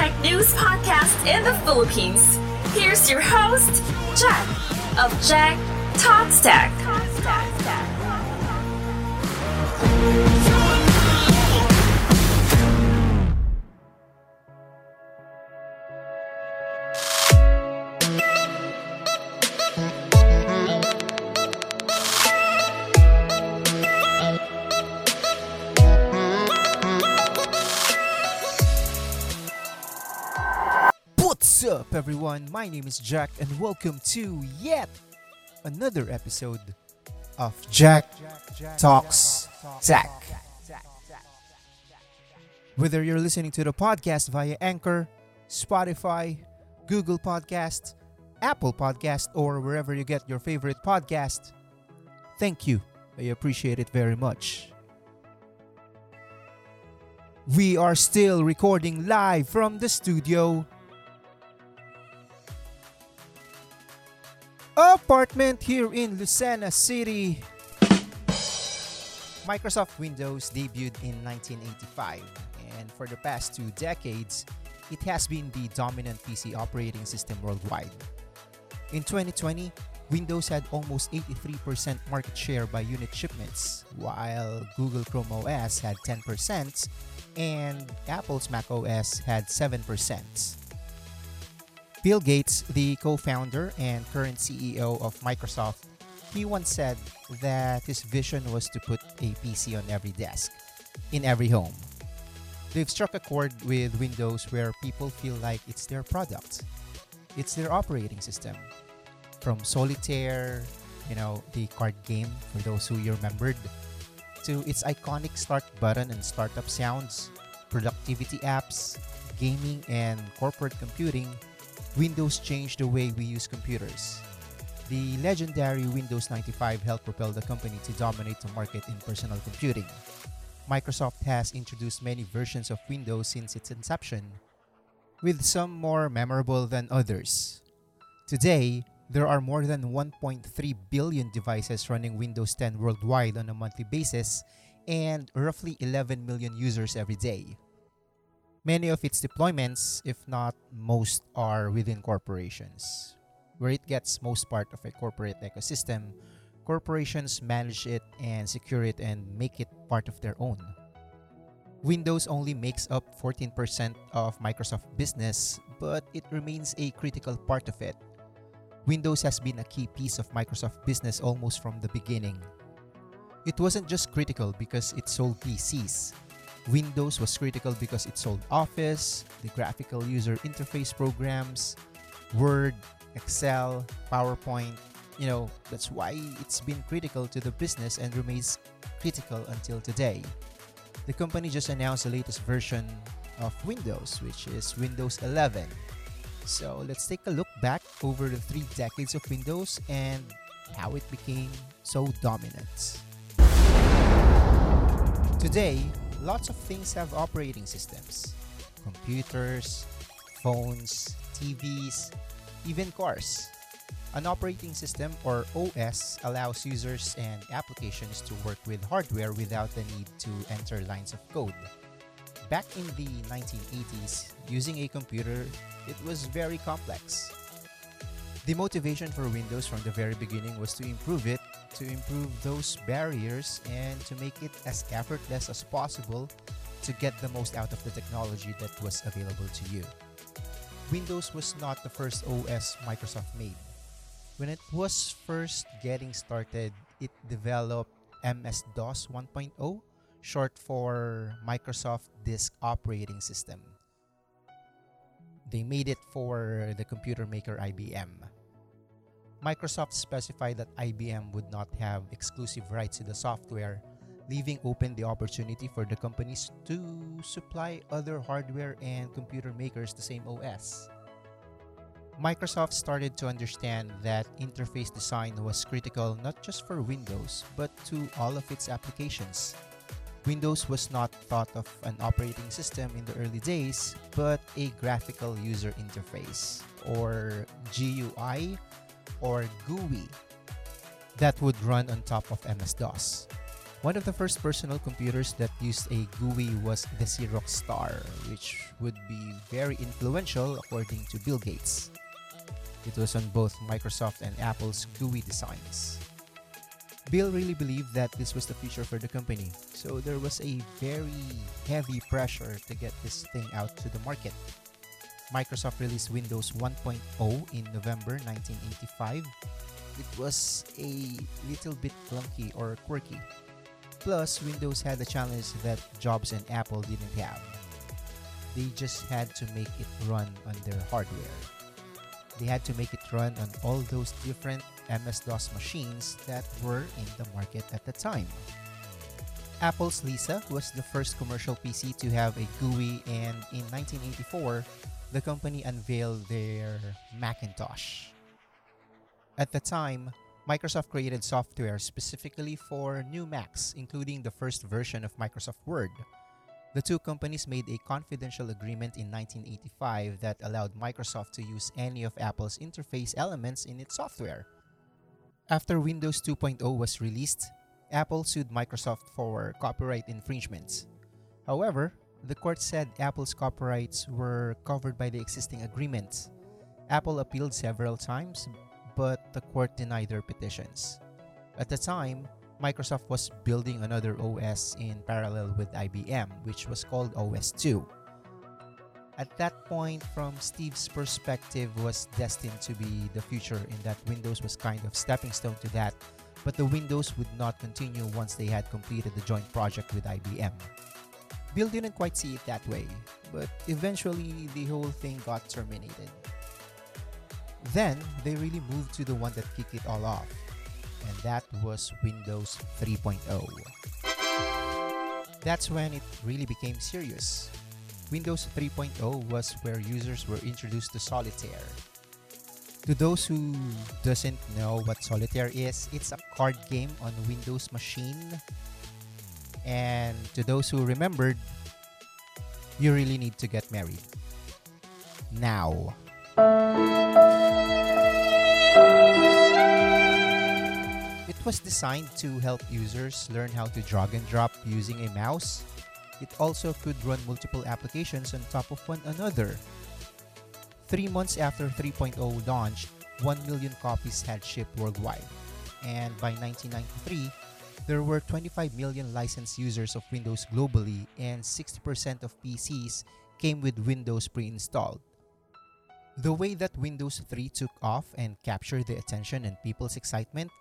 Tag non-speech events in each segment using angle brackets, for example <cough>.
tech news podcast in the Philippines. Here's your host, Jack of Jack Talks Tech. What's up, everyone? My name is Jack, and welcome to yet another episode of Jack Talks Tech. Whether you're listening to the podcast via Anchor, Spotify, Google Podcast, Apple Podcast, or wherever you get your favorite podcast, thank you. I appreciate it very much. We are still recording live from the studio apartment here in Lucena City. Microsoft Windows debuted in 1985, and for the past two decades, it has been the dominant PC operating system worldwide. In 2020, Windows had almost 83% market share by unit shipments, while Google Chrome OS had 10% and Apple's Mac OS had 7%. Bill Gates, the co founder and current CEO of Microsoft, he once said that his vision was to put a PC on every desk, in every home. They've struck a chord with Windows where people feel like it's their product, it's their operating system. From Solitaire, you know, the card game for those who you remembered, to its iconic start button and startup sounds, productivity apps, gaming, and corporate computing Windows changed the way we use computers. The legendary Windows 95 helped propel the company to dominate the market in personal computing. Microsoft has introduced many versions of Windows since its inception, with some more memorable than others. Today, there are more than 1.3 billion devices running Windows 10 worldwide on a monthly basis and roughly 11 million users every day. Many of its deployments, if not most, are within corporations. Where it gets most part of a corporate ecosystem, corporations manage it and secure it and make it part of their own. Windows only makes up 14% of Microsoft business, but it remains a critical part of it. Windows has been a key piece of Microsoft business almost from the beginning. It wasn't just critical because it sold PCs. Windows was critical because it sold Office, the graphical user interface programs, Word, Excel, PowerPoint. You know, that's why it's been critical to the business and remains critical until today. The company just announced the latest version of Windows, which is Windows 11. So let's take a look back over the three decades of Windows and how it became so dominant. Today, lots of things have operating systems computers, phones, TVs, even cars. An operating system or OS allows users and applications to work with hardware without the need to enter lines of code. Back in the 1980s, using a computer, it was very complex. The motivation for Windows from the very beginning was to improve it, to improve those barriers, and to make it as effortless as possible to get the most out of the technology that was available to you. Windows was not the first OS Microsoft made. When it was first getting started, it developed MS DOS 1.0, short for Microsoft Disk Operating System. They made it for the computer maker IBM. Microsoft specified that IBM would not have exclusive rights to the software, leaving open the opportunity for the companies to supply other hardware and computer makers the same OS. Microsoft started to understand that interface design was critical not just for Windows, but to all of its applications. Windows was not thought of an operating system in the early days, but a graphical user interface, or GUI, or GUI, that would run on top of MS DOS. One of the first personal computers that used a GUI was the Xerox Star, which would be very influential according to Bill Gates. It was on both Microsoft and Apple's GUI designs. Bill really believed that this was the future for the company, so there was a very heavy pressure to get this thing out to the market. Microsoft released Windows 1.0 in November 1985. It was a little bit clunky or quirky Plus, Windows had a challenge that Jobs and Apple didn't have. They just had to make it run on their hardware. They had to make it run on all those different MS-DOS machines that were in the market at the time. Apple's Lisa was the first commercial PC to have a GUI and in 1984, the company unveiled their Macintosh. At the time, Microsoft created software specifically for new Macs, including the first version of Microsoft Word. The two companies made a confidential agreement in 1985 that allowed Microsoft to use any of Apple's interface elements in its software. After Windows 2.0 was released, Apple sued Microsoft for copyright infringements. However, the court said Apple's copyrights were covered by the existing agreements. Apple appealed several times, but the court denied their petitions. At the time, Microsoft was building another OS in parallel with IBM, which was called OS 2. At that point, from Steve's perspective, was destined to be the future in that Windows was kind of stepping stone to that, but the Windows would not continue once they had completed the joint project with IBM. Bill didn't quite see it that way, but eventually the whole thing got terminated. Then they really moved to the one that kicked it all off, and that was Windows 3.0. That's when it really became serious. Windows 3.0 was where users were introduced to Solitaire. To those who doesn't know what Solitaire is, it's a card game on Windows machine. And to those who remembered, you really need to get married. Now. It was designed to help users learn how to drag and drop using a mouse. It also could run multiple applications on top of one another. Three months after 3.0 launched, 1 million copies had shipped worldwide. And by 1993, there were 25 million licensed users of Windows globally, and 60% of PCs came with Windows pre installed. The way that Windows 3 took off and captured the attention and people's excitement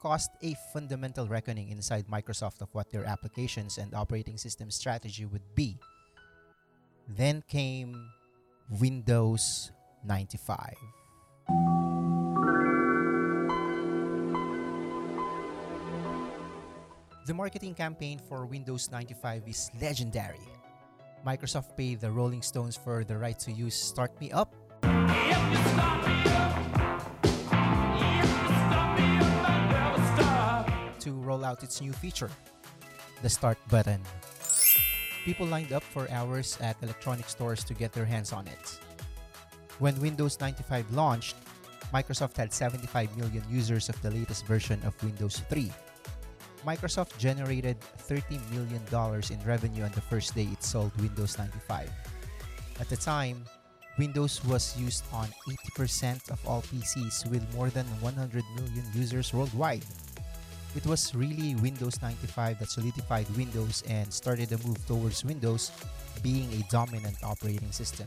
caused a fundamental reckoning inside Microsoft of what their applications and operating system strategy would be. Then came Windows 95. The marketing campaign for Windows 95 is legendary. Microsoft paid the Rolling Stones for the right to use Start Me Up to roll out its new feature, the Start button. People lined up for hours at electronic stores to get their hands on it. When Windows 95 launched, Microsoft had 75 million users of the latest version of Windows 3. Microsoft generated $30 million in revenue on the first day it sold Windows 95. At the time, Windows was used on 80% of all PCs with more than 100 million users worldwide. It was really Windows 95 that solidified Windows and started the move towards Windows being a dominant operating system.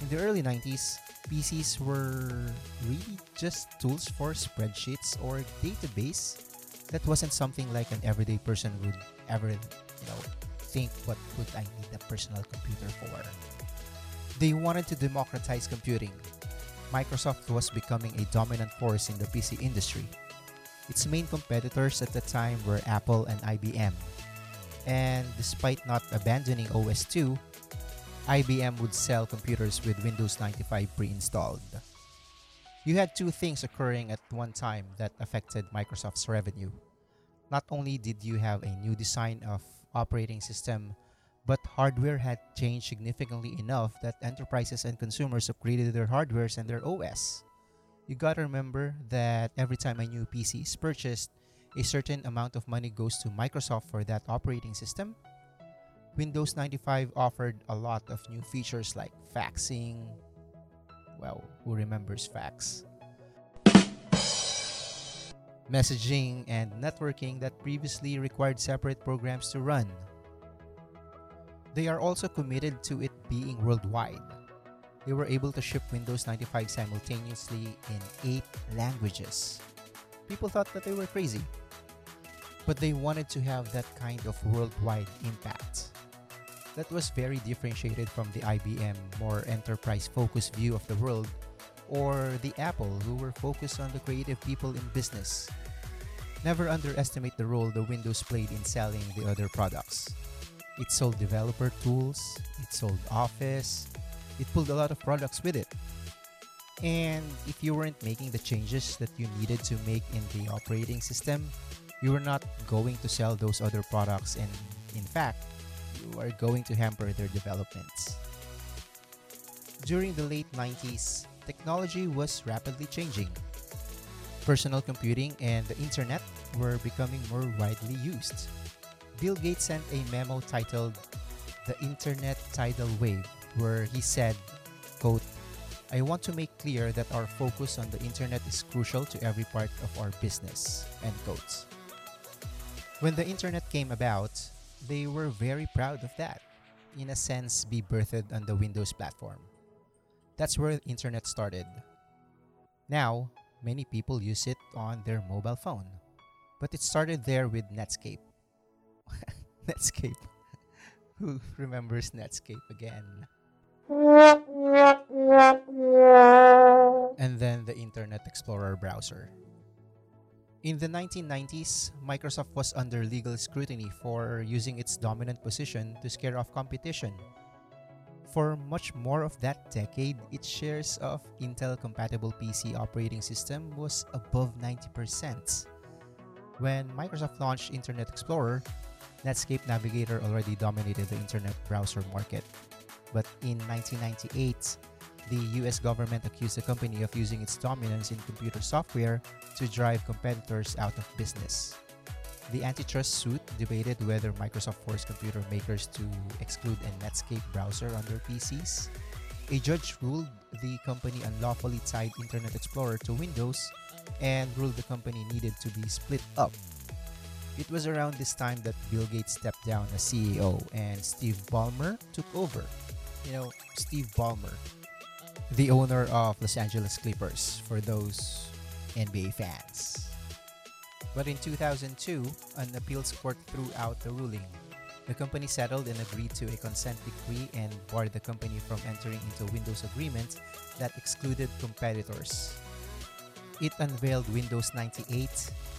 In the early 90s, PCs were really just tools for spreadsheets or database. That wasn't something like an everyday person would ever, you know, think what would I need a personal computer for. They wanted to democratize computing. Microsoft was becoming a dominant force in the PC industry. Its main competitors at the time were Apple and IBM. And despite not abandoning OS 2, IBM would sell computers with Windows 95 pre installed. You had two things occurring at one time that affected Microsoft's revenue. Not only did you have a new design of operating system but hardware had changed significantly enough that enterprises and consumers upgraded their hardwares and their OS. You gotta remember that every time a new PC is purchased, a certain amount of money goes to Microsoft for that operating system. Windows 95 offered a lot of new features like faxing. Well, who remembers facts. Messaging and networking that previously required separate programs to run. They are also committed to it being worldwide. They were able to ship Windows 95 simultaneously in eight languages. People thought that they were crazy, but they wanted to have that kind of worldwide impact. That was very differentiated from the IBM more enterprise focused view of the world or the Apple who were focused on the creative people in business. Never underestimate the role the Windows played in selling the other products. It sold developer tools, it sold Office, it pulled a lot of products with it. And if you weren't making the changes that you needed to make in the operating system, you were not going to sell those other products and in fact, you are going to hamper their developments. During the late 90s, technology was rapidly changing. Personal computing and the internet were becoming more widely used. Bill Gates sent a memo titled The Internet Tidal Wave, where he said, quote, I want to make clear that our focus on the internet is crucial to every part of our business. End quotes. When the internet came about, they were very proud of that. In a sense, be birthed on the Windows platform. That's where the internet started. Now, many people use it on their mobile phone. But it started there with Netscape. <laughs> Netscape. <laughs> Who remembers Netscape again? And then the Internet Explorer browser. In the 1990s, Microsoft was under legal scrutiny for using its dominant position to scare off competition. For much more of that decade, its shares of Intel compatible PC operating system was above 90%. When Microsoft launched Internet Explorer, Netscape Navigator already dominated the internet browser market. But in 1998, the US government accused the company of using its dominance in computer software to drive competitors out of business. The antitrust suit debated whether Microsoft forced computer makers to exclude a Netscape browser on their PCs. A judge ruled the company unlawfully tied Internet Explorer to Windows and ruled the company needed to be split up. It was around this time that Bill Gates stepped down as CEO and Steve Ballmer took over. You know, Steve Ballmer, the owner of Los Angeles Clippers for those NBA fans. But in 2002, an appeals court threw out the ruling. The company settled and agreed to a consent decree and barred the company from entering into Windows agreements that excluded competitors. It unveiled Windows 98,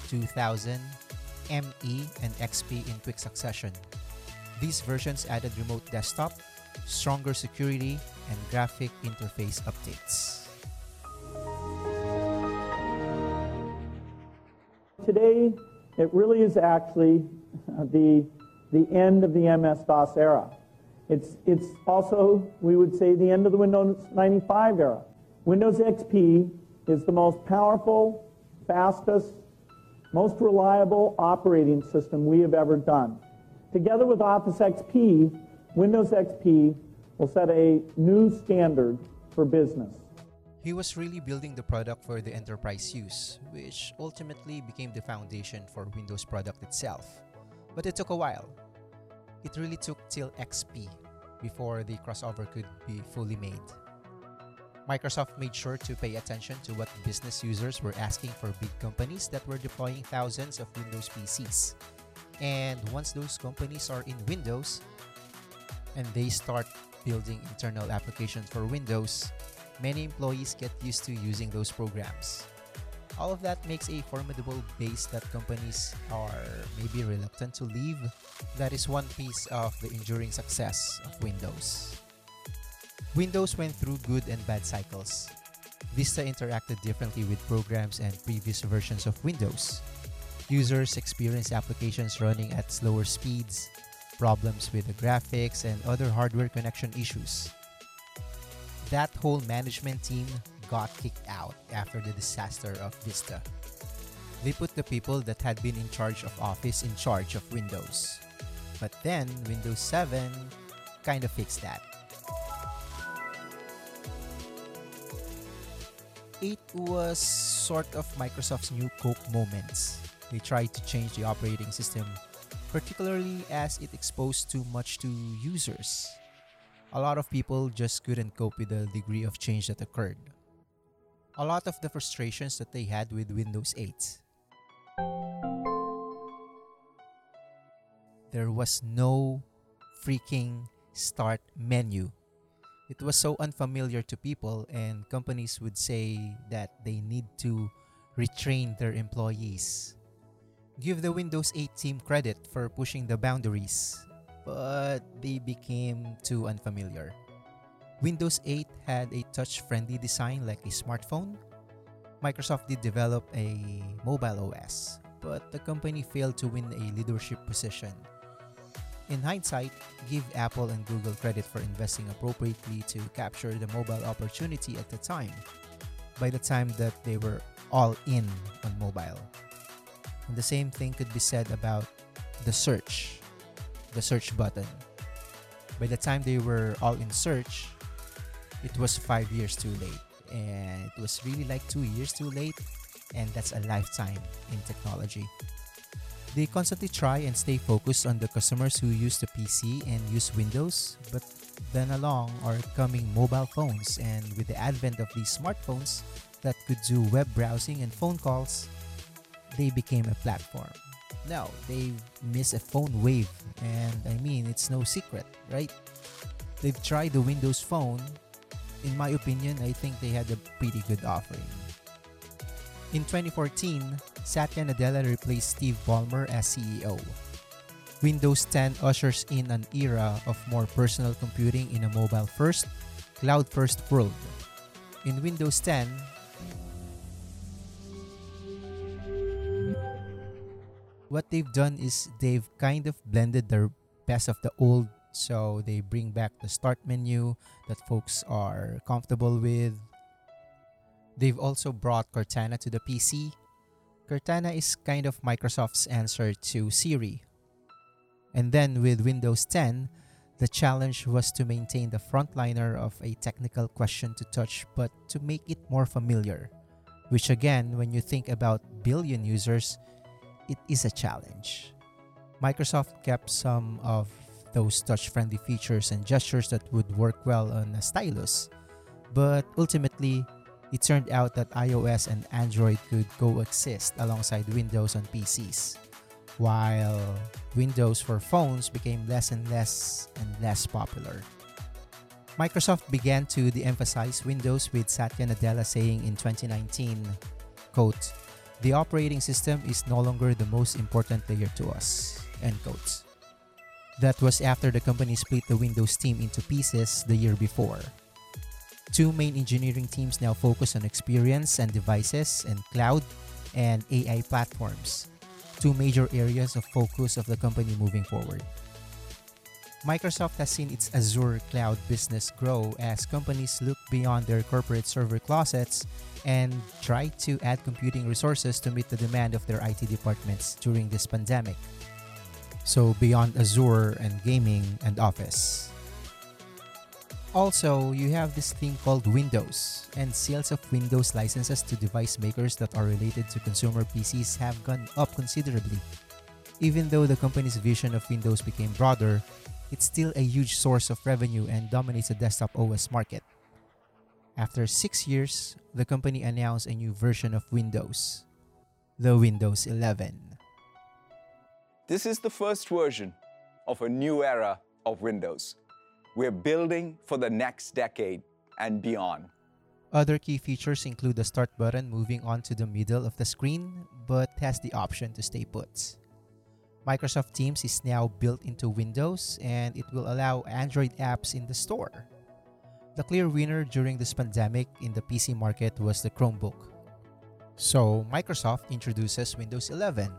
2000, ME, and XP in quick succession. These versions added remote desktop, stronger security, and graphic interface updates. Today, it really is actually uh, the, the end of the MS-DOS era. It's, it's also, we would say, the end of the Windows 95 era. Windows XP is the most powerful, fastest, most reliable operating system we have ever done. Together with Office XP, Windows XP will set a new standard for business. He was really building the product for the enterprise use, which ultimately became the foundation for Windows product itself. But it took a while. It really took till XP before the crossover could be fully made. Microsoft made sure to pay attention to what business users were asking for big companies that were deploying thousands of Windows PCs. And once those companies are in Windows and they start building internal applications for Windows, many employees get used to using those programs. All of that makes a formidable base that companies are maybe reluctant to leave. That is one piece of the enduring success of Windows. Windows went through good and bad cycles. Vista interacted differently with programs and previous versions of Windows. Users experienced applications running at slower speeds, problems with the graphics, and other hardware connection issues. That whole management team got kicked out after the disaster of Vista. They put the people that had been in charge of Office in charge of Windows. But then Windows 7 kind of fixed that. It was sort of Microsoft's new Coke moments. They tried to change the operating system, particularly as it exposed too much to users. A lot of people just couldn't cope with the degree of change that occurred. A lot of the frustrations that they had with Windows 8 there was no freaking start menu. It was so unfamiliar to people, and companies would say that they need to retrain their employees. Give the Windows 8 team credit for pushing the boundaries, but they became too unfamiliar. Windows 8 had a touch friendly design like a smartphone. Microsoft did develop a mobile OS, but the company failed to win a leadership position. In hindsight, give Apple and Google credit for investing appropriately to capture the mobile opportunity at the time, by the time that they were all in on mobile. And the same thing could be said about the search, the search button. By the time they were all in search, it was five years too late. And it was really like two years too late. And that's a lifetime in technology. They constantly try and stay focused on the customers who use the PC and use Windows, but then along are coming mobile phones, and with the advent of these smartphones that could do web browsing and phone calls, they became a platform. Now, they miss a phone wave, and I mean, it's no secret, right? They've tried the Windows Phone. In my opinion, I think they had a pretty good offering. In 2014, Satya Nadella replaced Steve Ballmer as CEO. Windows 10 ushers in an era of more personal computing in a mobile first, cloud first world. In Windows 10, what they've done is they've kind of blended the best of the old so they bring back the start menu that folks are comfortable with they've also brought cortana to the pc Cortana is kind of Microsoft's answer to Siri. And then with Windows 10, the challenge was to maintain the frontliner of a technical question to touch but to make it more familiar. Which again, when you think about billion users, it is a challenge. Microsoft kept some of those touch friendly features and gestures that would work well on a stylus, but ultimately, it turned out that iOS and Android could coexist alongside Windows on PCs, while Windows for phones became less and less and less popular. Microsoft began to de-emphasize Windows with Satya Nadella saying in 2019, quote, the operating system is no longer the most important layer to us, end quote. That was after the company split the Windows team into pieces the year before. Two main engineering teams now focus on experience and devices and cloud and AI platforms, two major areas of focus of the company moving forward. Microsoft has seen its Azure cloud business grow as companies look beyond their corporate server closets and try to add computing resources to meet the demand of their IT departments during this pandemic. So, beyond Azure and gaming and Office. Also, you have this thing called Windows, and sales of Windows licenses to device makers that are related to consumer PCs have gone up considerably. Even though the company's vision of Windows became broader, it's still a huge source of revenue and dominates the desktop OS market. After six years, the company announced a new version of Windows, the Windows 11. This is the first version of a new era of Windows. We're building for the next decade and beyond. Other key features include the start button moving on to the middle of the screen, but has the option to stay put. Microsoft Teams is now built into Windows and it will allow Android apps in the store. The clear winner during this pandemic in the PC market was the Chromebook. So, Microsoft introduces Windows 11.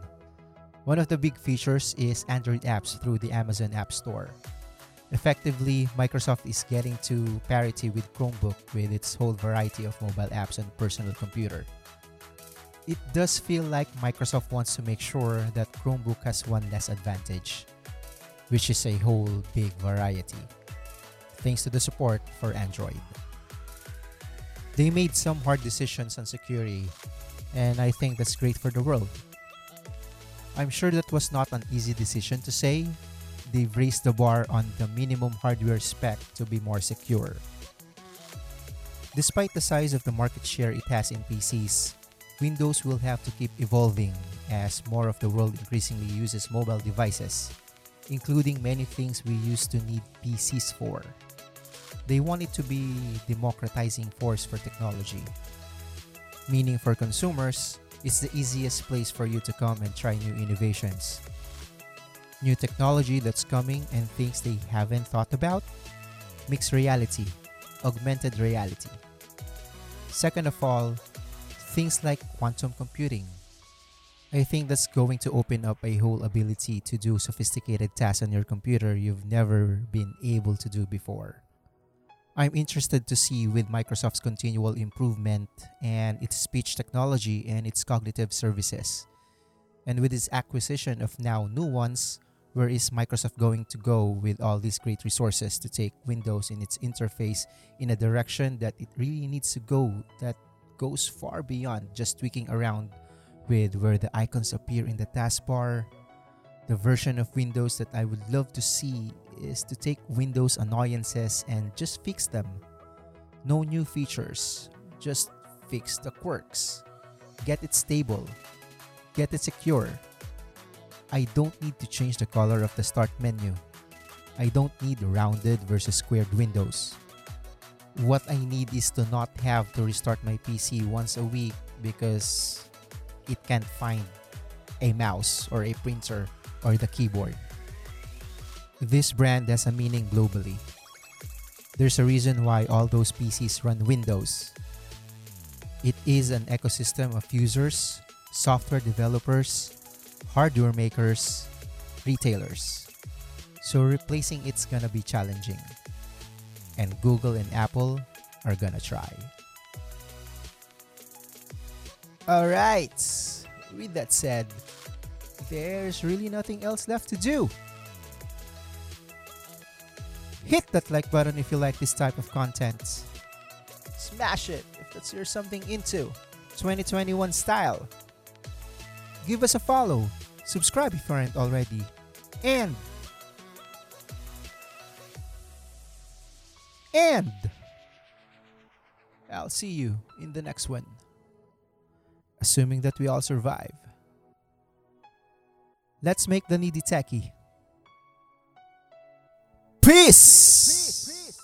One of the big features is Android apps through the Amazon App Store. Effectively, Microsoft is getting to parity with Chromebook with its whole variety of mobile apps on personal computer. it does feel like Microsoft wants to make sure that Chromebook has one less advantage, which is a whole big variety, thanks to the support for Android. They made some hard decisions on security, and I think that's great for the world. I'm sure that was not an easy decision to say. They've raised the bar on the minimum hardware spec to be more secure. Despite the size of the market share it has in PCs, Windows will have to keep evolving as more of the world increasingly uses mobile devices, including many things we used to need PCs for. They want it to be democratizing force for technology. Meaning for consumers, it's the easiest place for you to come and try new innovations. New technology that's coming and things they haven't thought about. Mixed reality, augmented reality. Second of all, things like quantum computing. I think that's going to open up a whole ability to do sophisticated tasks on your computer you've never been able to do before. I'm interested to see with Microsoft's continual improvement and its speech technology and its cognitive services. And with its acquisition of now Nuance, where is Microsoft going to go with all these great resources to take Windows in its interface in a direction that it really needs to go that goes far beyond just tweaking around with where the icons appear in the taskbar. The version of Windows that I would love to see is to take Windows annoyances and just fix them. No new features, just fix the quirks. Get it stable. Get it secure. I don't need to change the color of the start menu. I don't need rounded versus squared windows what I need is to not have to restart my PC once a week because it can't find a mouse or a printer or the keyboard. This brand has a meaning globally. There's a reason why all those PCs run Windows. It is an ecosystem of users, software developers, hardware makers, retailers. So replacing it's gonna be challenging and Google and Apple are gonna try. Alright, with that said, there's really nothing else left to do. Hit that like button if you like this type of content. Smash it if that's your something into 2021 style. Give us a follow, subscribe if you aren't already, and And I'll see you in the next one. Assuming that we all survive. Let's make the needy tacky. Peace. Peace. Peace.